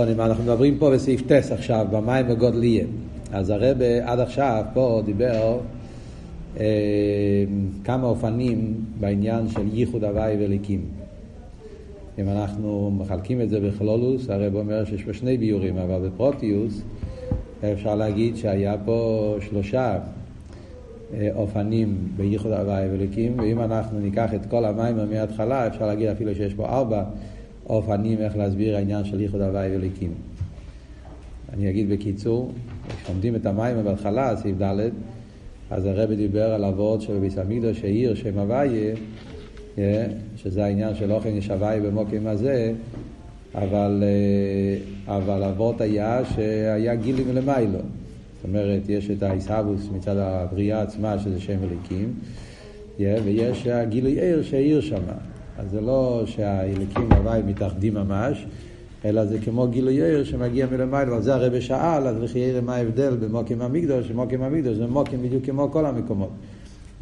פונים, אנחנו מדברים פה בסעיף טס עכשיו, במים וגודליה. אז הרב עד עכשיו פה דיבר אה, כמה אופנים בעניין של ייחוד הוואי וליקים. אם אנחנו מחלקים את זה בכלולוס, הרב אומר שיש פה שני ביורים, אבל בפרוטיוס אפשר להגיד שהיה פה שלושה אה, אופנים בייחוד הוואי וליקים, ואם אנחנו ניקח את כל המים מההתחלה, אפשר להגיד אפילו שיש פה ארבע אופנים איך להסביר העניין של ייחוד הוואי וליקים. אני אגיד בקיצור, כשלומדים את המים בהתחלה, סעיף ד', אז הרבי דיבר על אבות של ביס המקדוש העיר שם הוויה, אה, שזה העניין של אוכל יש הוויה במוקים הזה, אבל, אה, אבל אבות היה שהיה גילי מלמיילו. זאת אומרת, יש את האיסהבוס מצד הבריאה עצמה, שזה שם אליקים, אה, ויש הגילוי עיר שהעיר שמה. אז זה לא שהאליקים והוואי מתאחדים ממש, אלא זה כמו גילוי עיר שמגיע מלמעלה, ועל זה הרבי שאל, אז לכי יראה מה ההבדל במוקים המקדוש, שמוקים המקדוש זה מוקים בדיוק כמו כל המקומות.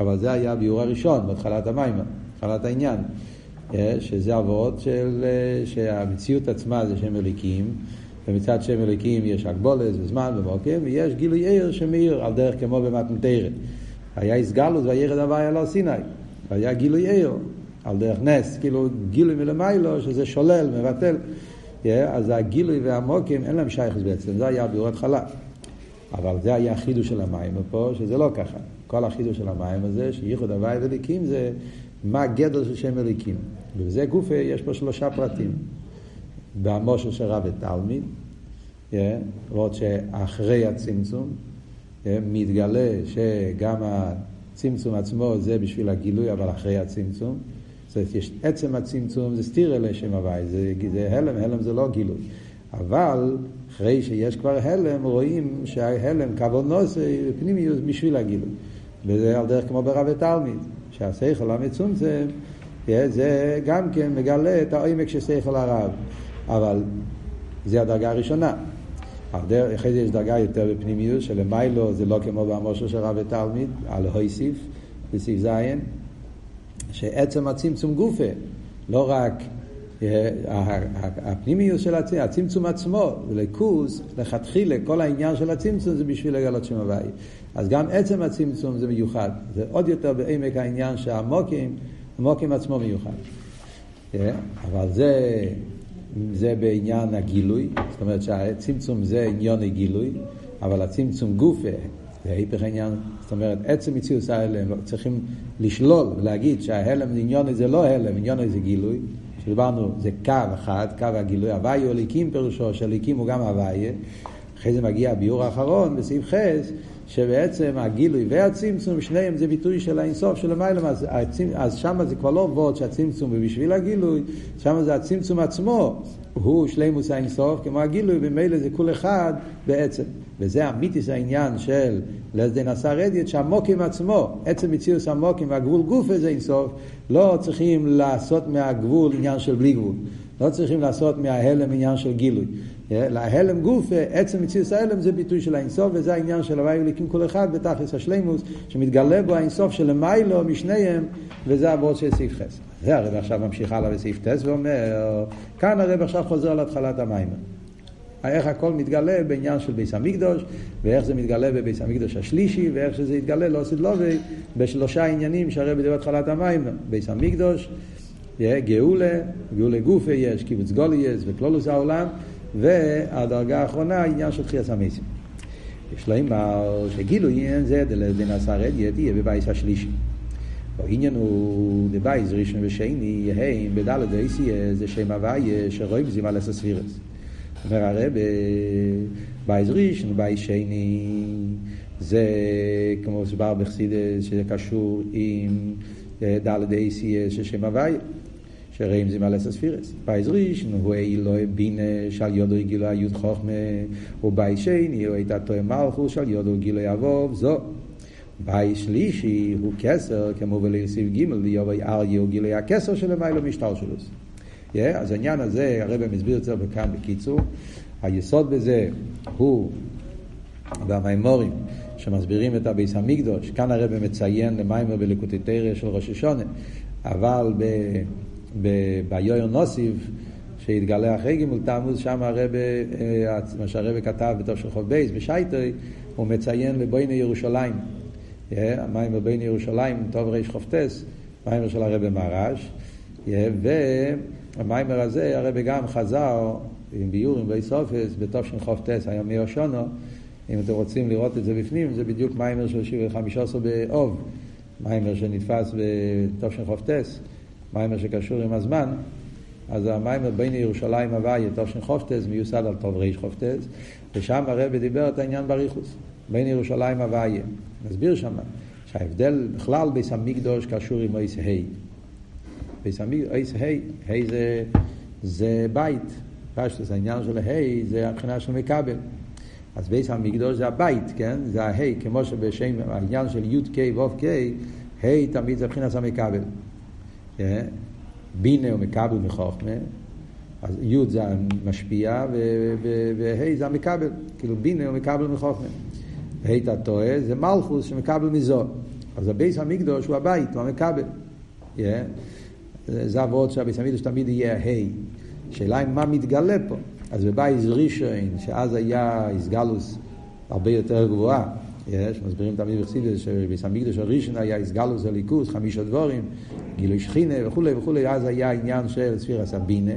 אבל זה היה הביאור הראשון, בהתחלת המים, בהתחלת העניין. אה, שזה אבות של, אה, שהמציאות עצמה זה שם אליקים, ומצד שם אליקים יש הגבולת וזמן ומוקים, ויש גילוי עיר שמאיר על דרך כמו במתנתרת. היה הסגלות וירד הוויה לא סיני, והיה גילוי עיר. על דרך נס, כאילו גילוי מלמיילו, שזה שולל, מבטל. אז הגילוי והמוקים, אין להם שייכות בעצם, זה היה ביור התחלה. אבל זה היה החידוש של המים פה, שזה לא ככה. כל החידוש של המים הזה, שייחוד הוואי וליקים, זה מה גדר של שם אליקים. ובזה גופה יש פה שלושה פרטים. במושל של רב ותלמיד, ועוד שאחרי הצמצום, מתגלה שגם הצמצום עצמו זה בשביל הגילוי, אבל אחרי הצמצום. זאת אומרת, יש עצם הצמצום זה סתירה לשם הוואי, זה, זה הלם, הלם זה לא גילוי. אבל אחרי שיש כבר הלם, רואים שההלם כוונוס פנימיוס בשביל הגילוי. וזה על דרך כמו ברבי תלמיד, שהשכל המצומצם, זה גם כן מגלה את העומק של שכל הרב. אבל זה הדרגה הראשונה. אחרי זה יש דרגה יותר בפנימיוס, שלמיילו זה לא כמו במושל של רבי תלמיד, על הויסיף, בסעיף זין. שעצם הצמצום גופה, לא רק אה, הפנימיות של הצמצום, הצמצום עצמו, ליכוז, לכתחילה, כל העניין של הצמצום זה בשביל לגלות שם הוואי. אז גם עצם הצמצום זה מיוחד. זה עוד יותר בעמק העניין שהמוקים, המוקים עצמו מיוחד. אה, אבל זה, זה בעניין הגילוי, זאת אומרת שהצמצום זה עניון הגילוי, אבל הצמצום גופה, זה ההיפך העניין, זאת אומרת, עצם מציאות ההלם, צריכים לשלול ולהגיד שההלם עניוני זה לא הלם, עניוני זה גילוי, שדיברנו, זה קו אחד, קו הגילוי, הוויה הוא ליקים פירושו, שהליקים הוא גם הוויה, אחרי זה מגיע הביאור האחרון בסעיף חס, שבעצם הגילוי והצמצום, שניהם זה ביטוי של האינסוף של המיילם, אז, אז שם זה כבר לא וורד שהצמצום הוא בשביל הגילוי, שם זה הצמצום עצמו, הוא שלימוס האינסוף כמו הגילוי, ומילא זה כול אחד בעצם. וזה אמיתיס העניין של לסדן עשה רדיאט, שהמוקים עצמו, עצם מציאוס המוקים והגבול גוף איזה אינסוף, לא צריכים לעשות מהגבול עניין של בלי גבול. לא צריכים לעשות מההלם עניין של גילוי. להלם גוף, עצם מציאוס ההלם זה ביטוי של האינסוף, וזה העניין של הוואי וליקים כל אחד בתכלס השלימוס, שמתגלה בו האינסוף של למיילו משניהם, וזה הוורד של סעיף חס. זה הרב עכשיו ממשיך הלאה בסעיף טס ואומר, כאן הרב עכשיו חוזר להתחלת המים. איך הכל מתגלה בעניין של ביס המקדוש, ואיך זה מתגלה בביס המקדוש השלישי, ואיך שזה יתגלה לא סדלובי, בשלושה עניינים שהרבי דיבר התחלת המים, ביס המקדוש, גאולה, גאולה גופה יש, קיבוץ גולייס וכלולוס העולם, והדרגה האחרונה, העניין של תחייה סמיסים. יש להם שגילו עניין זה דלדין עשר אדיית יהיה בבייס השלישי. העניין הוא דבייס ראשון ושני, יהי בדלת דייסי זה שם הוויה שרואים זימה לסספירס. אומר הרב, בייס ראשון, בייס שני, זה כמו סבר בחסידס, שזה קשור עם דלת דייסי של שם הוויה. שראים זה מלא ספירס. בייס ראשון הוא אילוי בינה של יודו גילוי יוד חוכמה, ובייס שני הוא הייתה תואם מלכו של יודו גילוי אבוב, זו. בייס שלישי הוא כסר, כמו בלסיב ג' ליובי אריה הוא גילוי הכסר של המיילו משטר שלו. Yeah, אז העניין הזה, הרב מסביר את זה כאן בקיצור. היסוד בזה הוא במימורים שמסבירים את הביס המקדוש. כאן הרב מציין למיימר בלקוטי תרא של ראש השונה, אבל. ביואר נוסיב, שהתגלה אחרי גימול תמוז, שם הרב, אה, מה שהרב כתב בתור של חוב בייס, בשייטרי, הוא מציין לבויני ירושלים. אה, המים בבויני ירושלים, טוב ריש חופטס, מיימר של הרב מרש. והמיימר הזה, הרב גם חזר עם ביורים באיסופס, בתוף של חופטס, היה מאיר שונו. אם אתם רוצים לראות את זה בפנים, זה בדיוק מיימר של 15 באוב. מיימר שנתפס בתוף של חופטס, מיימר שקשור עם הזמן. אז המיימר בין ירושלים הוויה, תושן חופטס, מיוסד על טוב ריש חופטס, ושם הרב דיבר את העניין בריחוס, בין ירושלים הוויה. נסביר שם שההבדל בכלל ביס המקדוש קשור עם אייס ה'. ביס המקדוש, אייס ה', ה' זה, זה בית, פשטוס, העניין של ה' זה הבחינה של מקבל. אז ביס המקדוש זה הבית, כן? זה הה', כמו שבשם העניין של י' ק' ו' ק', ה' תמיד זה מבחינת המקבל. כן? בינה הוא מקבל מחוכמה, אז י' זה המשפיע וה' זה המקבל, כאילו בינה הוא מקבל מחוכמה. ה' אתה טועה, זה מלכוס שמקבל מזו. אז הביס המקדוש הוא הבית, הוא המקבל. זה אבות שהביס המקדוש תמיד יהיה ה'. שאלה היא מה מתגלה פה. אז בבייס ראשון, שאז היה איסגלוס הרבה יותר גבוהה, יש, מסבירים תמיד בחסידס שביס המקדוש הראשון היה איסגלוס הליכוס, חמישה דבורים, גילוי שכינה וכולי וכולי, אז היה עניין של ספירס הבינה,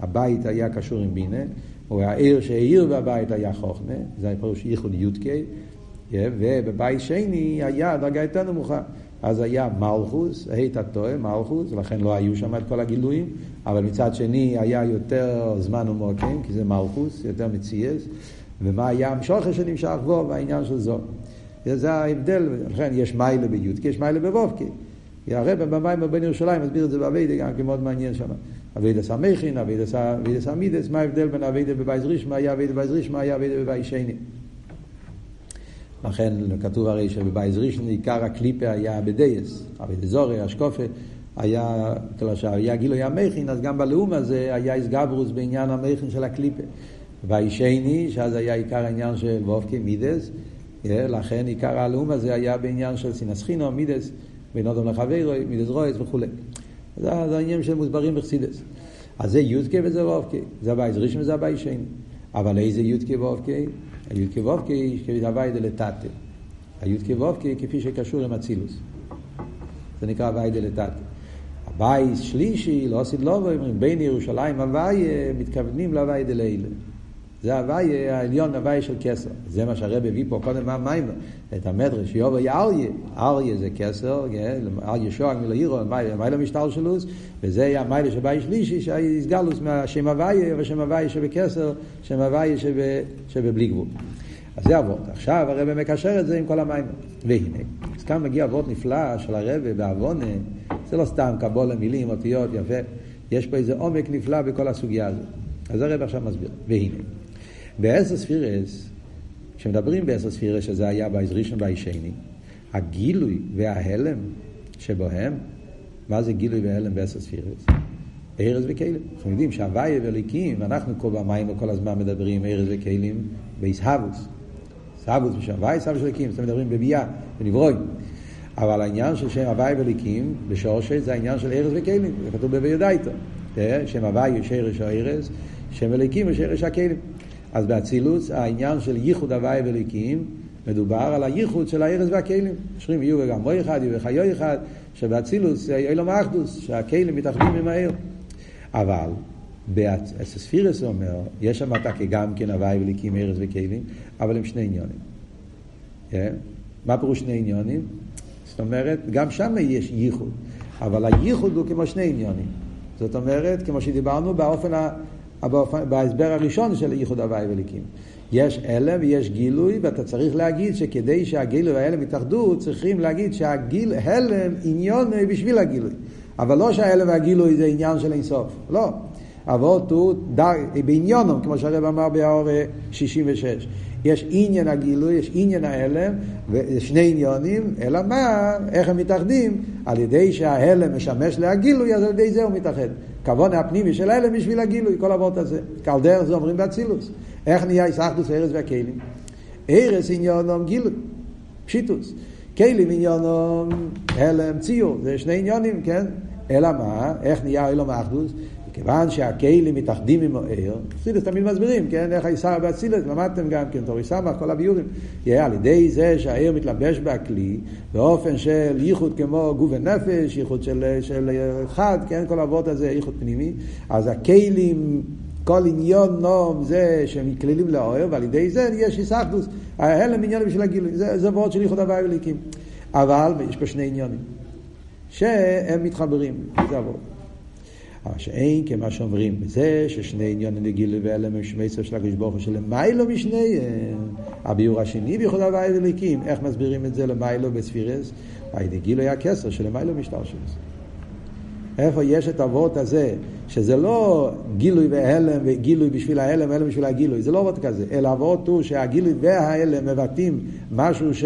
הבית היה קשור עם בינה, או העיר שהעיר בבית היה חוכמה, זה היה פירוש ייחוד יודקי, ובבית שני היה דרגה יותר נמוכה. אז היה מלכוס, היית טועה, מלכוס, ולכן לא היו שם את כל הגילויים, אבל מצד שני היה יותר זמן ומוקם, כי זה מלכוס, יותר מציאס, ומה היה המשוכר שנמשך בו, והעניין של זאת. זה ההבדל, לכן יש מיילה בי"ת, יש מיילה בוובקי. הרב במים בבין ירושלים מסביר את זה באביידה, גם כי מאוד מעניין שם. אביידה סמכין, אביידה סמידס, מה ההבדל בין אביידה בבייז רישמה היה אביידה בבייז רישמה היה אביידה בבייז שני. לכן כתוב הרי שבבייז רישן עיקר הקליפה היה בדייס, אביידה זורי, אשקופה, היה, כלומר שהיה גילוי המכין, אז גם בלאום הזה היה איסגברוס בעניין המכין של הקליפה. והאישני, שאז היה עיקר העניין של וובקי מידס, לכן עיקר הלאום הזה היה בעניין של סינס מידס, בין אדם לחברו, מידס רויס וכולי. זה העניינים שמוסברים בחסידס. אז זה יודקה וזה וובקה. זה הבית ראשון וזה הבית שני. אבל איזה יודקה וובקה? היודקה וובקה זה הבית דלתתה. היודקה וובקה כפי שקשור עם אצילוס. זה נקרא הבית דלתתה. הבית שלישי, לא עשית לא אומרים, בין ירושלים הוואי, מתכוונים להוואי דלילה. זה הוואי העליון, הוואי של כסר. זה מה שהרב הביא פה קודם מהמים, את המדרש, יובו אריה. אריה זה כסר, אריה שואג מלעירו, מיילה משטר שלוס, וזה היה מיילה של בית שלישי, שהסגלוס מהשם הוואי, ושם הוואי שבכסר, שם הוואי שבבלי גבול. אז זה אבות. עכשיו הרב מקשר את זה עם כל המים. והנה, אז כאן מגיע אבות נפלא של הרב בעוונה, זה לא סתם קבול למילים, אותיות, יפה. יש פה איזה עומק נפלא בכל הסוגיה הזאת. אז הרב עכשיו מסביר. והנה. בעשר ספירס, כשמדברים בעשר ספירס, שזה היה בייס ראשון ובייס שני, הגילוי וההלם שבהם, מה זה גילוי והלם בעשר ספירס? ארז וכלים. אנחנו יודעים שהוויה וליקים, אנחנו כל במים וכל הזמן מדברים ארז וכלים באיסהבוס. סבוס ושהוויה, סבוס וליקים, אתם מדברים בביאה, בנברואים. אבל העניין של שם הוויה וליקים, בשורשי, זה העניין של ארז וכלים, זה כתוב בביודאיתו. שם הוויה, שרש הארז, שם וליקים ושרש הכלים. אז באצילוס העניין של ייחוד הוואי וליקים מדובר על הייחוד של הארז והכלים. שרים יהיו וגם בו אחד, יהיו וחיו אחד, שבאצילוס יהיה לו מאחדוס, שהכלים מתאחדים עם העיר. אבל באסספירס אומר, יש שם תקי גם כן הוואי וליקים, ארז וכלים, אבל הם שני עניונים. Yeah. מה פירוש שני עניונים? זאת אומרת, גם שם יש ייחוד, אבל הייחוד הוא כמו שני עניונים. זאת אומרת, כמו שדיברנו, באופן בהסבר הראשון של ייחוד הוואי וליקים. יש הלם ויש גילוי, ואתה צריך להגיד שכדי שהגילוי וההלם יתאחדו, צריכים להגיד שההלם עניון בשביל הגילוי. אבל לא שההלם והגילוי זה עניין של אינסוף, לא. אבות הוא בעניונם, כמו שהרב אמר באור 66. יש עניין הגילוי, יש עניין ההלם, ושני עניונים, אלא מה, איך הם מתאחדים? על ידי שההלם משמש להגילוי, אז על ידי זה הוא מתאחד. כבון הפנימי של ההלם בשביל הגילוי, כל אבות הזה. כעל דרך זה אומרים באצילוס. איך נהיה איסחדוס ארז והכלים? ארז עניונם גילוי, פשיטוס. כלים עניונם הלם ציור, זה שני עניונים, כן? אלא מה, איך נהיה אילום האחדוס? כיוון שהכלים מתאחדים עם העיר, חסידס תמיד מסבירים, כן, איך הישר באצילס, למדתם גם כן, תורי סמך, כל הביורים. יהיה על ידי זה שהעיר מתלבש בכלי, באופן של ייחוד כמו גוף ונפש, ייחוד של, של חד, כן, כל העבוד הזה, ייחוד פנימי, אז הכלים כל עניון נום זה שהם כלילים לאוהר, ועל ידי זה יש איסחדוס. ההלם עניין בשביל הגילוי, זה, זה וורד של ייחוד הוואי וליקים. אבל יש פה שני עניונים, שהם מתחברים, זה הוורד. אבל שאין כמה שאומרים בזה ששני עניונים לגילוי והלם הם שמי סוף של הקדוש ברוך הוא שלמיילו משניהם. הביאור השני בייחוד הוואי וליקים, איך מסבירים את זה למיילו בספירס? על ידי גילוי הכסר שלמיילו משטר שלו. איפה יש את הוורט הזה, שזה לא גילוי והלם וגילוי בשביל ההלם והלם בשביל הגילוי, זה לא וורט כזה, אלא הוורט הוא שהגילוי וההלם מבטאים משהו ש...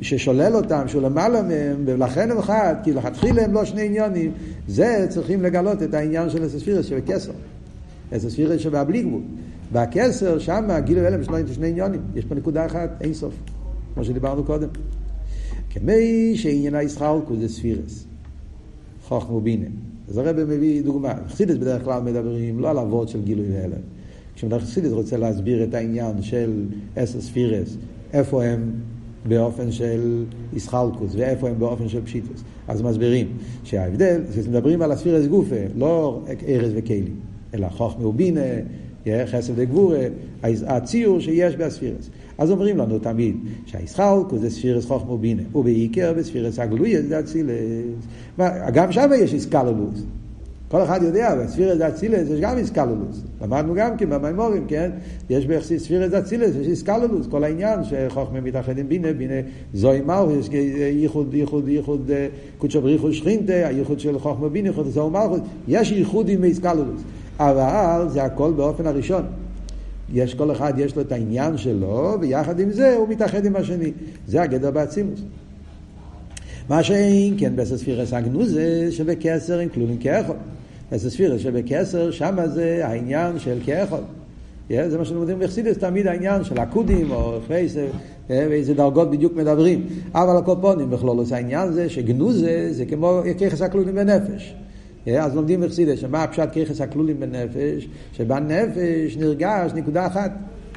ששולל אותם, שהוא למעלה מהם, ולכן הם אחד, כי לכתחילה הם לא שני עניונים, זה צריכים לגלות את העניין של אסספירס שבקסר. אסספירס שבבלי גבול. בכסר, שם גילוי והלם יש לו שני עניונים, יש פה נקודה אחת, אין סוף, כמו שדיברנו קודם. כמי שעניין הישחלקו זה ספירס. חוכמה ובינה. אז הרב מביא דוגמה. חסידס בדרך כלל מדברים לא על אבות של גילוי והלם. כשחסידס רוצה להסביר את העניין של אסר ספירס, איפה הם באופן של איסחלקוס ואיפה הם באופן של פשיטוס. אז מסבירים שההבדל, כשמדברים על הספירס גופה, לא ארז וכלים, אלא חוכמה ובינה, חסד וגבורה, הציור שיש בספירס. אז אומרים לנו תמיד שהישחלקוס זה ספירס חוכמה ובינה, ובעיקר בספירס הגלויה זה אצילס. גם שם יש איסקללוס. כל אחד יודע, בספירס אצילס יש גם איסקללוס. למדנו גם כן במימורים, כן? יש בספירס אצילס, יש איסקללוס. כל העניין שחוכמה מתאחד עם בינה, בינה זוהי מלכוס, ייחוד, ייחוד, ייחוד, קודשו בריחו שכינתה, הייחוד של חוכמה בינה, ייחוד זוהי מלכוס. יש ייחוד עם איסקללוס. אבל זה הכל באופן הראשון. יש כל אחד יש לו את העניין שלו, ויחד עם זה הוא מתאחד עם השני. זה הגדר באצילוס. מה שאין כן בסספירס הגנוזה שבקסר הם כלולים כאחד. בסספירס שבקסר שמה זה העניין של. Yeah, זה מה שלומדים בחסידס, תמיד העניין של הקודים או ואיזה דרגות בדיוק מדברים. אבל הקופונים בכלול עושה העניין זה שגנוזה זה כמו ככס הכלולים בנפש. אז לומדים בחסידס, שמה הפשט ככס הכלולים בנפש? שבנפש נרגש נקודה אחת.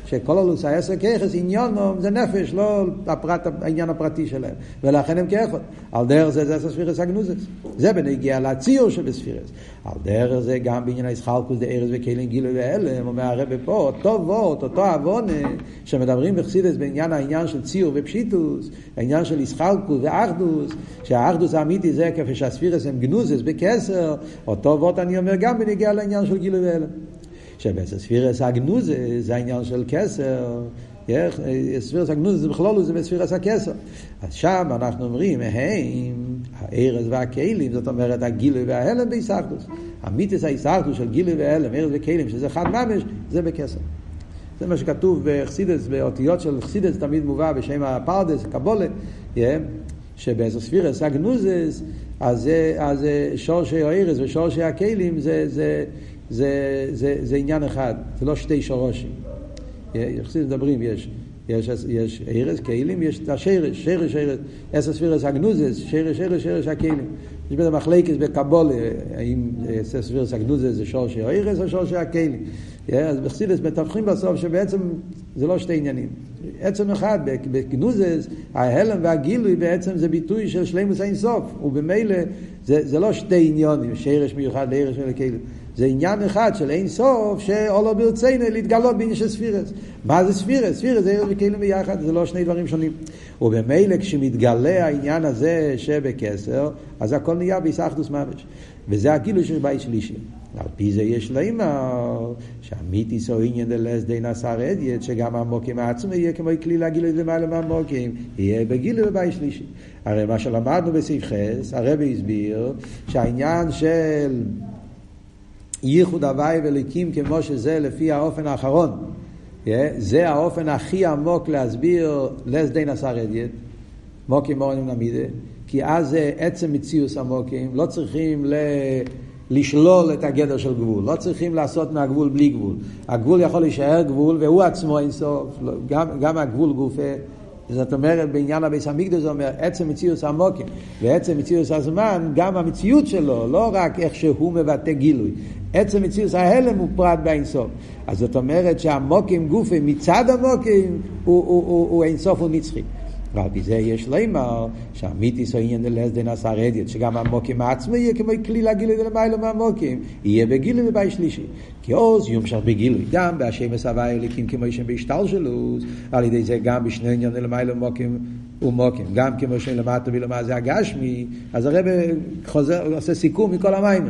שכל הלוס העשר ככס עניונו זה נפש, לא הפרט, העניין הפרטי שלהם. ולכן הם כאחד. על דרך זה זה עשר ספירס הגנוזס. זה בנגיע לציור שבספירס. על דרך זה גם בעניין הישחלקוס דארז וכלים גילוי והלם, אומר הרב פה, אותו וורט, אותו עוונה, שמדברים בחסידס בעניין העניין של ציור ופשיטוס, העניין של ישחלקוס ואחדוס, שהאחדוס האמיתי זה כפי שהספירס הם גנוזס בכסר, אותו וורט אני אומר גם בנגיע לעניין של גילוי והלם. שבספירס הגנוזה זה העניין של כסר, ספירס הגנוזה זה בכלול זה בספירס הכסר. אז שם אנחנו אומרים, הם, הארז והכלים, זאת אומרת הגילוי וההלם בהיסחדוס. המיתוס ההיסחדוס של גילוי וההלם, ארז וכלים, שזה חד ממש, זה בכסר. זה מה שכתוב בחסידס, באותיות של חסידס תמיד מובא בשם הפרדס, קבולה, שבאיזה ספירס הגנוזס, אז, אז שורשי הארז ושורשי הכלים זה, זה, זה, זה, זה עניין אחד, זה לא שתי שורשים. יחסית מדברים, יש, יש, יש ארז, כלים, יש את השרש, שרש, שרש, אסא ספירס הגנוזס, שרש, שרש, שרש הכלים. יש בזה מחלקת בקבולה, האם אסא ספירס הגנוזס זה שורשי הארז או שורשי הכלים. אז בחסידס מתווכים בסוף שבעצם זה לא שתי עניינים. עצם אחד, בגנוזס, ההלם והגילוי בעצם זה ביטוי של שלימוס אינסוף, ובמילא זה, זה לא שתי עניונים, שרש מיוחד לארש ולכלים. זה עניין אחד של אין סוף שאולו ברצינו להתגלות בעניין של ספירס. מה זה ספירס? ספירס זה וכאילו ביחד, זה לא שני דברים שונים. ובמילא כשמתגלה העניין הזה שבקסר, אז הכל נהיה בהיסחדוס ממש. וזה הגילוי של בית שלישי. על פי זה יש לאמר שהמיתיס או עניין דלס די נסר אדיית שגם המוקים עצמו יהיה כמו כלי לגילוי למעלה מהמוקים יהיה בגילוי בבית שלישי. הרי מה שלמדנו בסעיף חס הרבי הסביר שהעניין של ייחוד הוואי וליקים כמו שזה לפי האופן האחרון. זה האופן הכי עמוק להסביר לס די נסר אדיית, מוקים מורנים נמידה, כי אז זה עצם מציאוס המוקים, לא צריכים ל... לשלול את הגדר של גבול, לא צריכים לעשות מהגבול בלי גבול. הגבול יכול להישאר גבול והוא עצמו אינסוף, גם, גם הגבול גופה זאת אומרת, בעניין הביס המקדוש זה אומר, עצם מציאות המוקים ועצם מציאות הזמן, גם המציאות שלו, לא רק איך שהוא מבטא גילוי. עצם מציאות ההלם הוא פרט באינסוף. אז זאת אומרת שהמוקים גופי מצד המוקים הוא, הוא, הוא, הוא אינסוף, הוא נצחי. ועל פי זה יש לימר שהמיתיס הוא עניין דלס דנס הרדיאט שגם המוקים עצמו יהיה כמו כלי לגילוי דלמיילו מהמוקים יהיה בגילוי ובאי שלישי. כי עוז יומשך בגילוי גם בהשם הסבי אליקים כמו שם בהשתל שלו על ידי זה גם בשני עניין דלמיילו מוקים ומוקים. גם כמו שם למטה ולמה זה הגשמי אז הרב חוזר עושה סיכום מכל המים.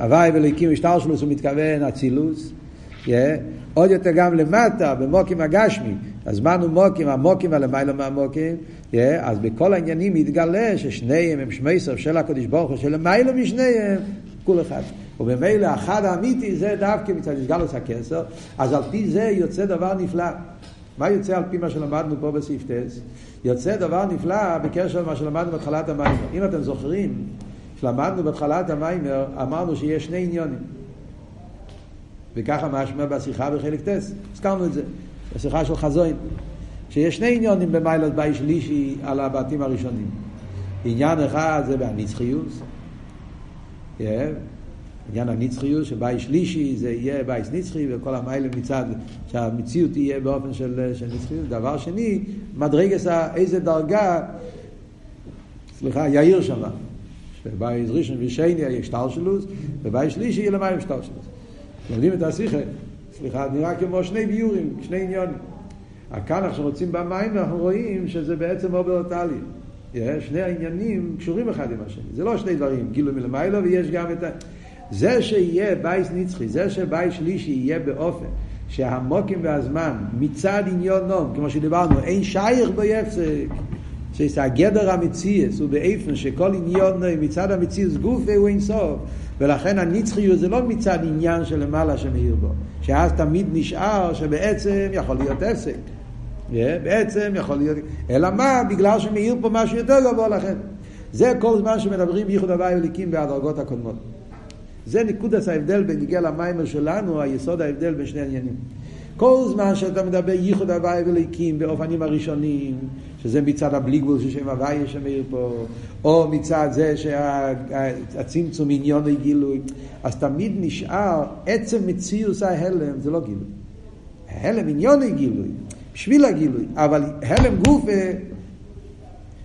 הוואי ואליקים השתל שלו הוא מתכוון אצילוס עוד יותר גם למטה, במוקים הגשמי, הזמן הוא מוקים, המוקים הלמיילו מהמוקים, אז בכל העניינים יתגלה ששניהם הם שמי סוף של הקדוש ברוך הוא, שלמיילו משניהם, כול אחד. ובמילא אחד האמיתי זה דווקא מצד הסגלוס הכסר, אז על פי זה יוצא דבר נפלא. מה יוצא על פי מה שלמדנו פה בסעיף טס? יוצא דבר נפלא בקשר למה שלמדנו בתחילת המיימר. אם אתם זוכרים, כשלמדנו בתחילת המיימר, אמרנו שיש שני עניונים. וככה משמע בשיחה בחלק טס, הזכרנו את זה, בשיחה של חזוין, שיש שני עניונים במיילת בי שלישי על הבתים הראשונים. עניין אחד זה בהנצחיוס, yeah. עניין הנצחיות שבית שלישי זה יהיה בית נצחי וכל המיילים מצד שהמציאות תהיה באופן של, של נצחיות. דבר שני, מדרגס איזה דרגה, סליחה, יאיר שמה. שבית ראשון ושני יהיה שטלשלוס, ובית שלישי יהיה למעלה שטלשלוס. לומדים את השיחה, סליחה, נראה כמו שני ביורים, שני עניונים. כאן אנחנו רוצים במים אנחנו רואים שזה בעצם אובר טלי. שני העניינים קשורים אחד עם השני. זה לא שני דברים, גילו מלמיילו ויש גם את ה... זה שיהיה בייס נצחי, זה שבייס שלישי יהיה באופן שהמוקים והזמן מצד עניון נום, כמו שדיברנו, אין שייך ביפסק, שהגדר המציאס הוא באיפן שכל עניון מצד המציאס גופה הוא אין סוף. ולכן הנצחיות זה לא מצד עניין של למעלה שמאיר בו, שאז תמיד נשאר שבעצם יכול להיות עסק. Yeah, בעצם יכול להיות... אלא מה? בגלל שמאיר פה משהו יותר גבוה לכן. זה כל זמן שמדברים ייחוד הוואי וליקים בהדרגות הקודמות. זה נקודת ההבדל בין ניגל המיימר שלנו, היסוד ההבדל בין שני עניינים. כל זמן שאתה מדבר ייחוד הוואי וליקים באופנים הראשונים, שזה מצד הבלי גבול של שם הוואי שמאיר פה, או מצד זה שהצמצום עניון גילוי, אז תמיד נשאר עצם מציאוס ההלם, זה לא גילוי. הלם עניון גילוי, בשביל הגילוי, אבל הלם גוף, אה,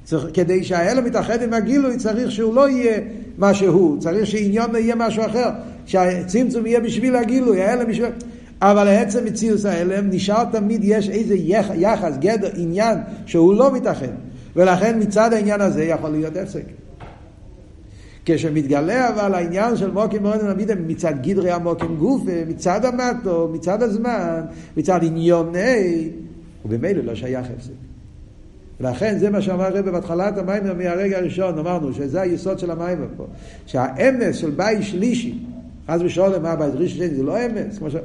צריך, כדי שההלם יתאחד עם הגילוי צריך שהוא לא יהיה מה שהוא, צריך שעניון יהיה משהו אחר, שהצמצום יהיה בשביל הגילוי, ההלם בשביל... אבל עצם מציאוס ההלם נשאר תמיד יש איזה יחס, גדר, עניין שהוא לא מתאחד. ולכן מצד העניין הזה יכול להיות הפסק. כשמתגלה אבל העניין של מוקים מאוד נמידם מצד גדרי המוקים גוף, מצד המטו, מצד הזמן, מצד עניוני, ובמילא לא שייך הפסק. ולכן זה מה שאמר הרב בהתחלת המיימר מהרגע הראשון, אמרנו שזה היסוד של המיימר פה, שהאמס של בית שלישי, חס ושלום, מה בית ראשון זה לא אמס, כמו ש...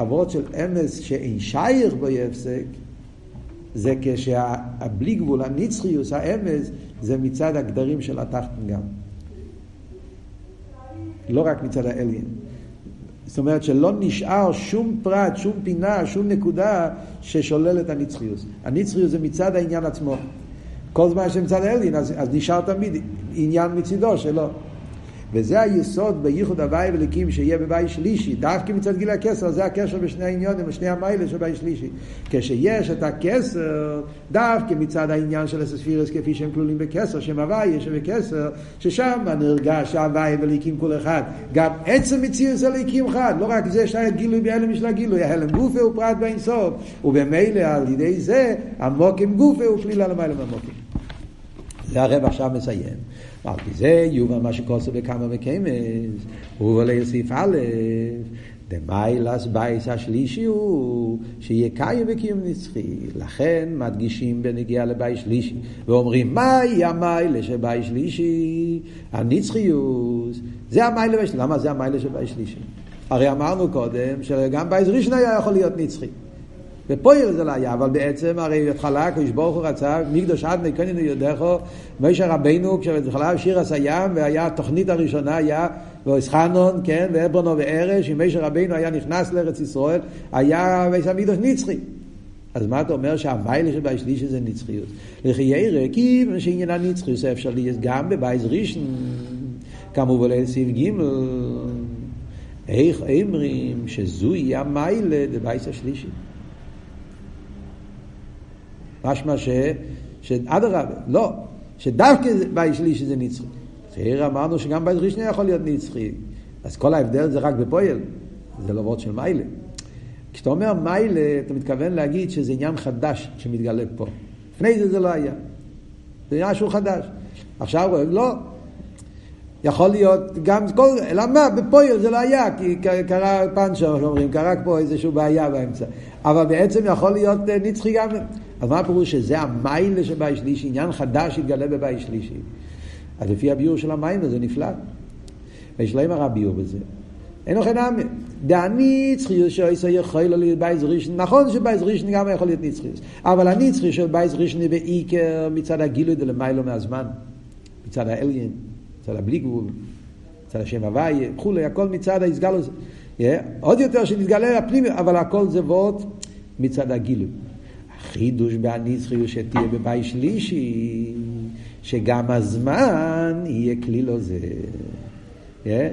אבות של אמס שאין שייך בו יפסק, זה כשהבלי גבול, הנצחיוס, האמס, זה מצד הגדרים של התחתן גם. לא רק מצד האליין. זאת אומרת שלא נשאר שום פרט, שום פינה, שום נקודה ששולל את הנצחיוס. הנצחיוס זה מצד העניין עצמו. כל זמן שמצד האליין, אז, אז נשאר תמיד עניין מצידו שלו. וזה היסוד בייחוד הוואי וליקים שיהיה בבית שלישי, דווקא מצד גיל הכסר, זה הקשר בשני העניונים, בשני המיילה של בית שלישי. כשיש את הכסר, דווקא מצד העניין של הספירס כפי שהם כלולים בכסר, שם הוואי יש בכסר, ששם נרגש הוואי וליקים כל אחד. גם עצם מציאות זה ליקים אחד, לא רק זה שהיה גילוי בהלם של הגילוי, ההלם גופה הוא פרט באינסוף, ובמילא על ידי זה המוקים גופה הוא כלילה למעלה מהמוקים. זה הרב עכשיו מסיים. על פי זה יובא מה שכוסו בכמה מקיימס, הוא עולה לסעיף א', דמיילס בייס השלישי הוא שיהיה קיים וקיום נצחי. לכן מדגישים בנגיעה לבית שלישי, ואומרים מהי המיילה של בית שלישי? הנצחיוס. זה המיילה של... למה זה המיילה של בית שלישי? הרי אמרנו קודם שגם בית ראשון היה יכול להיות נצחי. בפועל זה לא היה, אבל בעצם הרי בהתחלה הקדוש ברוך הוא רצה, מקדוש עד נקונינו יודכו, משה רבנו, כשבהתחלה שיר הים, והיה התוכנית הראשונה היה ואיסחנון, כן, ואברנו וארש, אם משה רבנו היה נכנס לארץ ישראל, היה המקדוש נצחי. אז מה אתה אומר שהמיילה של בית שלישי זה נצחיות? לכי ירא, כי שעניין הנצחיות זה אפשר להיות גם בבית ראשון, כמובן סעיף ג' איך אומרים שזוהי המיילה דבית השלישי? משמע ש... שאדרבה, לא, שדווקא בית שלישי זה נצחי. בסדר, אמרנו שגם בית ראשון יכול להיות נצחי. אז כל ההבדל זה רק בפועל, זה לא וורד של מיילה. כשאתה אומר מיילה, אתה מתכוון להגיד שזה עניין חדש שמתגלה פה. לפני זה זה לא היה. זה עניין שהוא חדש. עכשיו, לא. יכול להיות גם כל, אלא מה, בפועל זה לא היה, כי קרה פאנצ'ר, אומרים, קרה פה איזושהי בעיה באמצע. אבל בעצם יכול להיות אה, נצחי גם. אז מה הפירוש שזה המיילה שבאי שלישי, עניין חדש שהתגלה בבאי שלישי. אז לפי הביור של המים זה נפלא. ויש להם הרע ביור בזה. אין לו חינם. דעני צריוס שאיסו יכול להיות בייז ראשון, נכון שבייז ראשון גם יכול להיות נצחיוס, אבל הנצחי של בייז ראשון בעיקר מצד הגילוי דלמיילו מהזמן, מצד האליין, מצד הבלי גבול, מצד השם הוויה, וכולי, הכל מצד ההסגלוס. עוד יותר שנתגלה הפנימי, אבל הכל זה וורד מצד הגילוי. החידוש בהנצחיות שתהיה בבית שלישי, שגם הזמן יהיה כלי לו זה.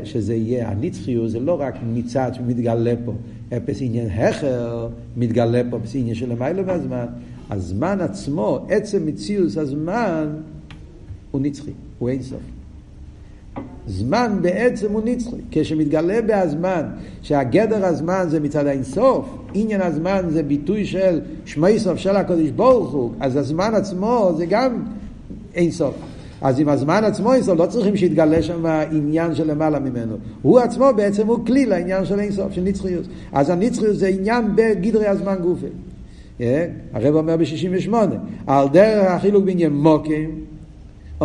שזה יהיה הנצחיות, זה לא רק מצד שמתגלה פה, אפס עניין הכר מתגלה פה, אפס עניין של המיילו והזמן. הזמן עצמו, עצם מציאות הזמן, הוא נצחי, הוא אין סוף. זמן בעצם הוא נצחי. כשמתגלה בהזמן, שהגדר הזמן זה מצד האינסוף, עניין הזמן זה ביטוי של שמי סוף של הקודש ברוך הוא, אז הזמן עצמו זה גם אינסוף. אז עם הזמן עצמו אינסוף לא צריכים שיתגלה שם עניין של למעלה ממנו. הוא עצמו בעצם הוא כלי לעניין של אינסוף, של נצחיות. אז הנצחיות זה עניין בגדרי הזמן גופה. Yeah, הרב אומר ב-68, על דרך החילוק בעניין מוקים,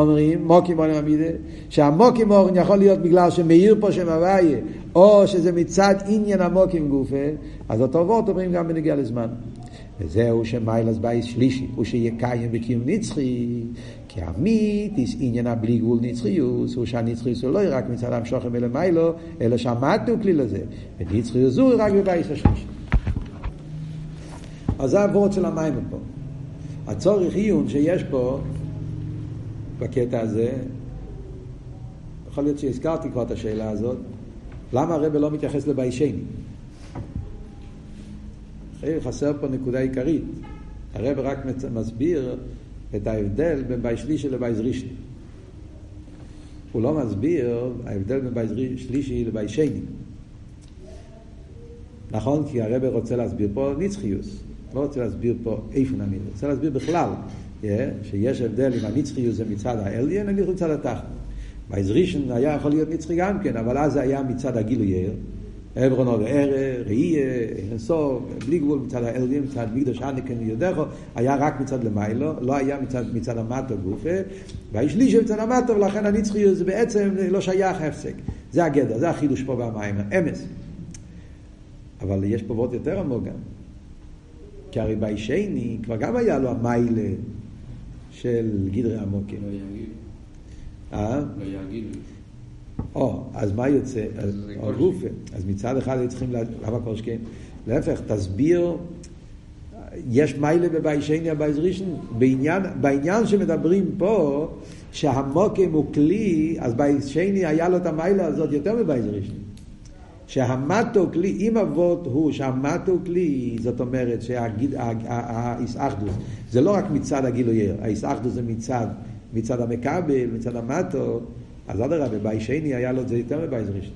אומרים, מוקים אורן עמידה, שהמוקים אורן יכול להיות בגלל שמאיר פה שם הוויה, או שזה מצד עניין המוקים גופה, אז אותו וורט אומרים גם בנגיע לזמן. וזהו שמיילס בייס שלישי, הוא שיהיה קיים בקיום נצחי, כי המיתיס עניין הבלי גבול נצחיוס, הוא שהנצחיוס הוא לא רק מצד המשוכם מלמיילו, אלא שעמדנו כלי לזה. ונצחיוס הוא רק בבייס השלישי. אז זה הוורד של המים פה. הצורך עיון שיש פה, בקטע הזה, יכול להיות שהזכרתי כבר את השאלה הזאת, למה הרב לא מתייחס לביישני? חסר פה נקודה עיקרית. הרב רק מסביר את ההבדל בין בית שלישי לבית ראשון. הוא לא מסביר ההבדל בין בית שלישי לבית שני. נכון? כי הרב רוצה להסביר פה נצחיוס. לא רוצה להסביר פה איפה נמיר. רוצה להסביר בכלל שיש הבדל אם הנצחיוס זה מצד האליין, אני מצד התחתון. ראשון היה יכול להיות נצחי גם כן, אבל אז זה היה מצד הגילוי עברון עוד ערה, ראייה, אין סוף, בלי גבול מצד האלדים, מצד מקדוש ענקן יודכו, היה רק מצד למיילו, לא היה מצד, מצד המטו גופה, והשלישי מצד המטו, ולכן הנצחיות זה בעצם לא שייך הפסק. זה הגדר, זה החידוש פה במים, אמס. אבל יש פה וורט יותר עמוק גם. כי הרי ביישני כבר גם היה לו המיילה של גדרי עמוקים. לא יגיד. אה? לא. או, אז מה יוצא? או גופה. אז מצד אחד היו צריכים, למה כל שכן? להפך, תסביר, יש מיילה בביישני הבייז ראשון, בעניין, בעניין שמדברים פה, שהמוקם הוא כלי, אז ביישני היה לו את המיילה הזאת יותר מבייז ראשון. שהמטו כלי, אם אבות הוא שהמטו כלי, זאת אומרת שהאיסאחדוס, זה לא רק מצד הגילוייר, האיסאחדוס זה מצד, מצד המכבל, מצד המטו, אז אדרבה, באי שני היה לו את זה יותר מבייז ראשון.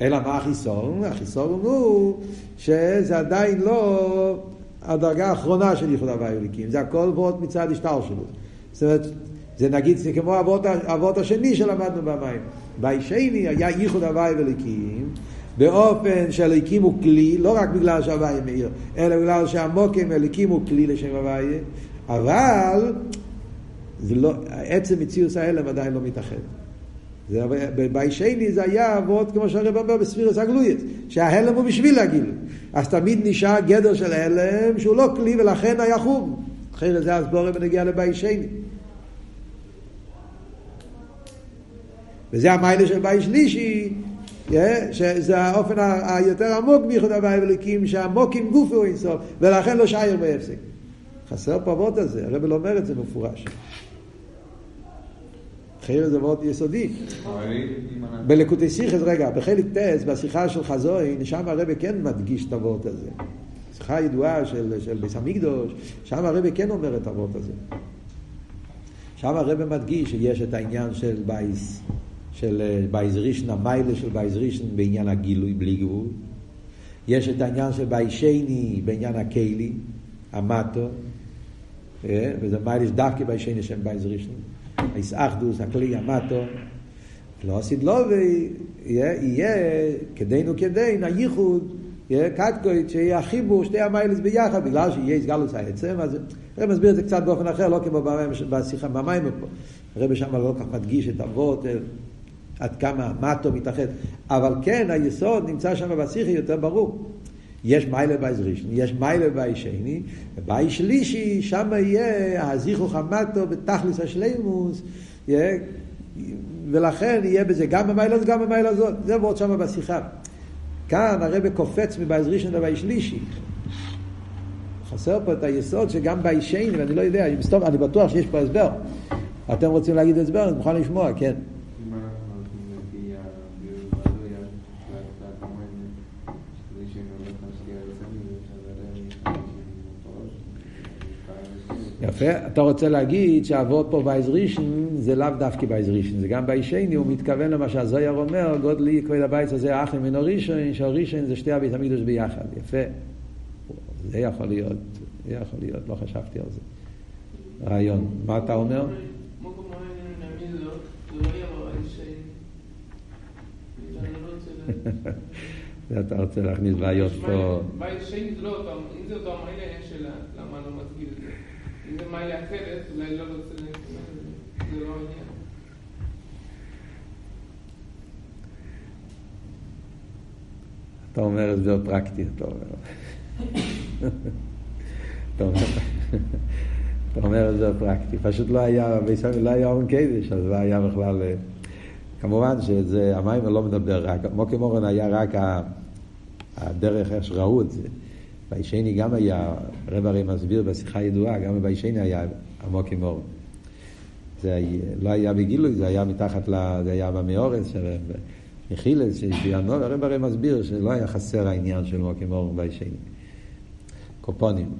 אלא מה החיסון? החיסון הוא שזה עדיין לא הדרגה האחרונה של ייחוד הוואי זה הכל ועוד מצד השטר שלו. זאת אומרת, זה נגיד, זה כמו האבות השני שלמדנו במים. באי שני היה ייחוד הוואי אליקים, באופן שאליקים הוא כלי, לא רק בגלל שהוואי מאיר, אלא בגלל שהמוקם אליקים הוא כלי לשם הוואי, אבל זה לא, עצם מציאוס ההלם עדיין לא מתאחד. בישני זה היה אבות, כמו שהרב אומר, בספירס הגלויית, שההלם הוא בשביל הגילוי. אז תמיד נשאר גדר של הלם שהוא לא כלי ולכן היה חום. אחרת זה הסבורה בנגיע לביישני. וזה המיילה של בית שלישי, שזה האופן היותר עמוק בייחוד הוואי וליקים, שהעמוק עם גוף הוא אינסוף, ולכן לא שייר בהפסק. חסר פה אבות הזה, הרב לא אומר את זה מפורש. חייר זה מאוד יסודי. בלקוטי סיכס, רגע, בחלק טס, בשיחה של חזוי, שם הרב כן מדגיש את הוות הזה. שיחה ידועה של, של ביס המקדוש, שם הרב כן אומר את הוות הזה. שם הרב מדגיש שיש את העניין של בייס, של אה, בייס רישן, המיילה של בייס רישן בעניין הגילוי בלי גבול. יש את העניין של בייס שני בעניין הקיילי, המטו, אה, וזה מיילה דווקא בייס שני שם בייס רישן. האיסאחדוס, הכלי המטו. לא עשית לו ויהיה כדינו כדין, הייחוד, יהיה קטקוית, שיהיה החיבור, שתי המיילס ביחד, בגלל שיהיה הסגלוס העצם, אז הרב מסביר את זה קצת באופן אחר, לא כמו בשיחה במים פה. הרב שם לא כל כך מדגיש את אבות, עד כמה המטו מתאחד, אבל כן, היסוד נמצא שם בשיחה יותר ברור. יש מיילה בייז ראשון, יש מיילה בייז שני, ובייז שלישי, שם יהיה הזיכוך המטו בתכלס השלימוס, ולכן יהיה בזה גם במיילה הזאת, גם במיילה הזאת. זה ועוד שם בשיחה. כאן הרב קופץ מבייז ראשון לבייז שלישי. חסר פה את היסוד שגם בייז שני, ואני לא יודע, אני בטוח שיש פה הסבר. אתם רוצים להגיד הסבר, אני מוכן לשמוע, כן. יפה, אתה רוצה להגיד שאבות פה בייזרישן זה לאו דווקא בייזרישן, זה גם ביישני, הוא מתכוון למה שהזויר אומר, גודלי כבד הבית הזה אחי מן הראשון, שהראשון זה שתי הבית המקדוש ביחד, יפה. זה יכול להיות, זה יכול להיות, לא חשבתי על זה. רעיון. מה אתה אומר? אתה רוצה להכניס בעיות פה. בית שני זה לא אותו, אם זה אותו המעניין של למה לא מסביר את זה. אם זה מעלה אחרת, אולי לא רוצה, זה לא העניין. אתה אומר הסבר פרקטי, אתה אומר. אתה אומר, אומר הסבר פרקטי. פשוט לא היה, לא היה אורן קדש, אז לא היה בכלל... כמובן שזה, המים לא מדבר רק, מוקי מורן היה רק הדרך איך שראו את זה. בישני גם היה, הרב הרי מסביר בשיחה ידועה, גם בישני היה עמוק עם אור. זה לא היה בגילוי, זה היה מתחת, ל, זה היה במאורץ, מחילס, שיאנו, הרב הרי מסביר שלא היה חסר העניין של עמוק עם אור בישני. קופונים.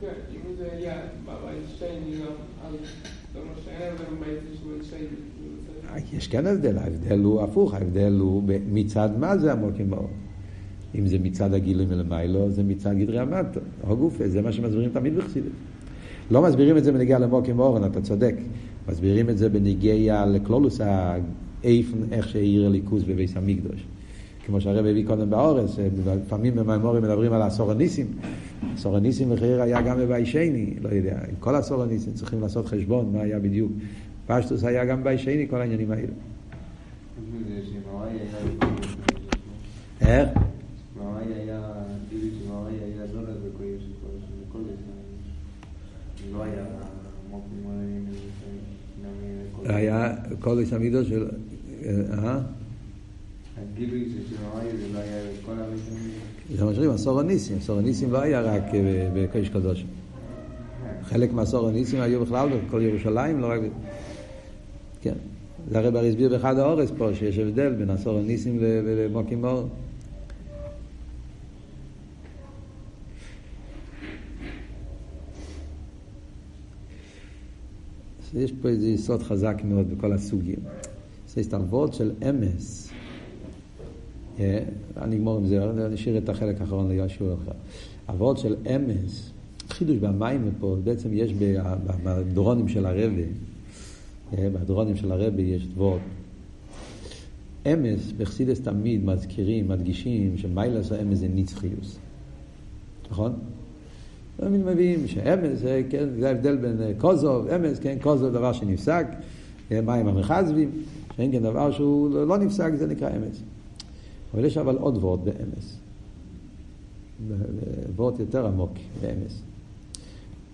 כן, שהיה, יש כן הבדל, ההבדל הוא הפוך, ההבדל הוא מצד מה זה עמוק עם האור. אם זה מצד הגילוי מלמיילו, זה מצד גדרי המטו, או גופה, זה מה שמסבירים תמיד בחסידות. לא מסבירים את זה בנגיעה למוקים ואורן, אתה צודק. מסבירים את זה בנגיעה לקלולוס האיפן, איך שהעיר הליכוז בביס המקדוש. כמו שהרב הביא קודם באורס, לפעמים במימורים מדברים על עשור הניסים. עשור וחייר היה גם בביישני, לא יודע, עם כל עשור הניסים צריכים לעשות חשבון מה היה בדיוק. פשטוס היה גם ביישני, כל העניינים האלה. איך? היה כל הסמידו של... אה? הגילוי של זה לא היה כל הראשונים. זה מה שאומרים, עשור הניסים. עשור הניסים לא היה רק בקודש קדוש. חלק מעשור הניסים היו בכלל בכל ירושלים, לא רק... כן. זה הרי בר הסביר באחד האורס פה, שיש הבדל בין עשור הניסים למוקים מאור. יש פה איזה יסוד חזק מאוד בכל הסוגים. זה הסתלבות של אמס. אני אגמור עם זה, אני אשאיר את החלק האחרון לישוע אחר. אבות של אמס, חידוש במים פה, בעצם יש בדרונים של הרבה, בדרונים של הרבה יש דבort. אמס, בחסידס תמיד מזכירים, מדגישים, שמיילס האמס זה נצחיוס. נכון? תמיד מביאים שאמס, כן, זה ההבדל בין קוזוב, אמס, כן, קוזוב דבר שנפסק, מים המחזבים, שאין כן דבר שהוא לא נפסק, זה נקרא אמס. אבל יש אבל עוד וורט באמס. וורט יותר עמוק באמס.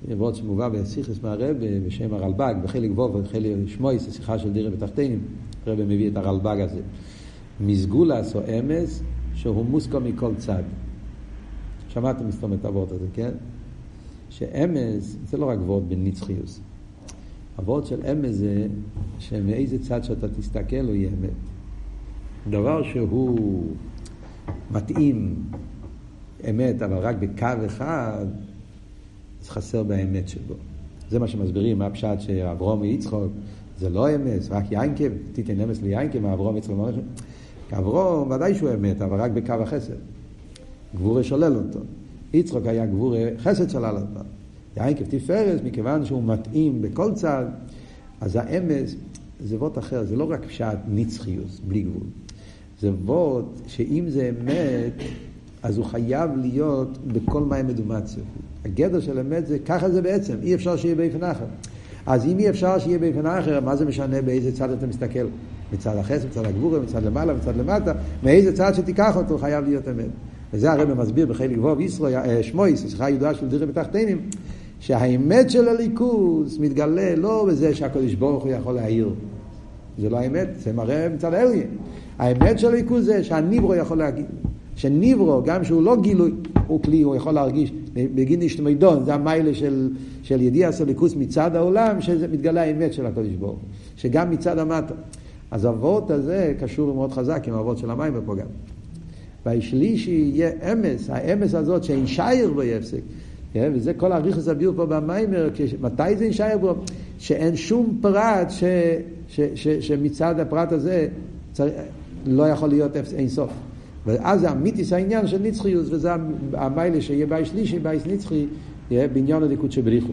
וורט שמובא בסיכס מהרבה בשם הרלב"ג, בחלק ווב ובחלק שמויס, השיחה של דירה בתחתינים, הרב מביא את הרלב"ג הזה. מסגולס או אמס שהוא מוסקו מכל צד. שמעתם מסתום את הוורד הזה, כן? שאמס זה לא רק וורד בנצחיוס. הוורד של אמס זה שמאיזה צד שאתה תסתכל הוא יהיה אמת. דבר שהוא מתאים אמת, אבל רק בקו אחד, אז חסר באמת שבו. זה מה שמסבירים, מה הפשט שאברום ויצחוק זה לא אמת, רק יינקב, תיתן אמס ליינקב, אברום ויצחוק אמרו אברום ודאי שהוא אמת, אבל רק בקו החסד. גבורה שולל אותו. יצחוק היה גבורה חסד שלל אותו. יינקב תפארס, מכיוון שהוא מתאים בכל צד, אז האמס זה וורט אחר, זה לא רק פשט נצחיוס, בלי גבול. זה וורט שאם זה אמת, אז הוא חייב להיות בכל מים מדומציה. הגדר של אמת זה, ככה זה בעצם, אי אפשר שיהיה באופן אחר. אז אם אי אפשר שיהיה באופן אחר, מה זה משנה באיזה צד אתה מסתכל? מצד החסד, מצד הגבורה, מצד למעלה, מצד למטה, מאיזה צד שתיקח אותו חייב להיות אמת. וזה הרב מסביר בחלק גבוה ישראל, אה, שמויס, סליחה ידועה של דרך מתחתנים, שהאמת של הליכוז מתגלה לא בזה שהקדוש ברוך הוא יכול להעיר. זה לא האמת, זה מראה מצד האליה. האמת של הליכוז זה שהניברו יכול להגיד. שניברו, גם שהוא לא גילוי, הוא כלי, הוא יכול להרגיש, בגין אשתמידון, זה המיילה של, של ידיע סליקוס מצד העולם, שזה מתגלה האמת של הקדוש ברוך הוא, שגם מצד המטה. אז האבות הזה קשור מאוד חזק עם האבות של המים פה גם. והשלישי יהיה אמס, האמס הזאת שאין שייר בו יפסק. כן? וזה כל הריכוס הביאו פה במיימר, מתי זה אין שייר בו? שאין שום פרט ש, ש, ש, שמצד הפרט הזה צריך, לא יכול להיות אין סוף. ואז זה אמיתיס העניין של נצחיוס, וזה המיילה שיהיה בית שלישי, בית נצחי, יהיה בעניין הדיקות שבריחו.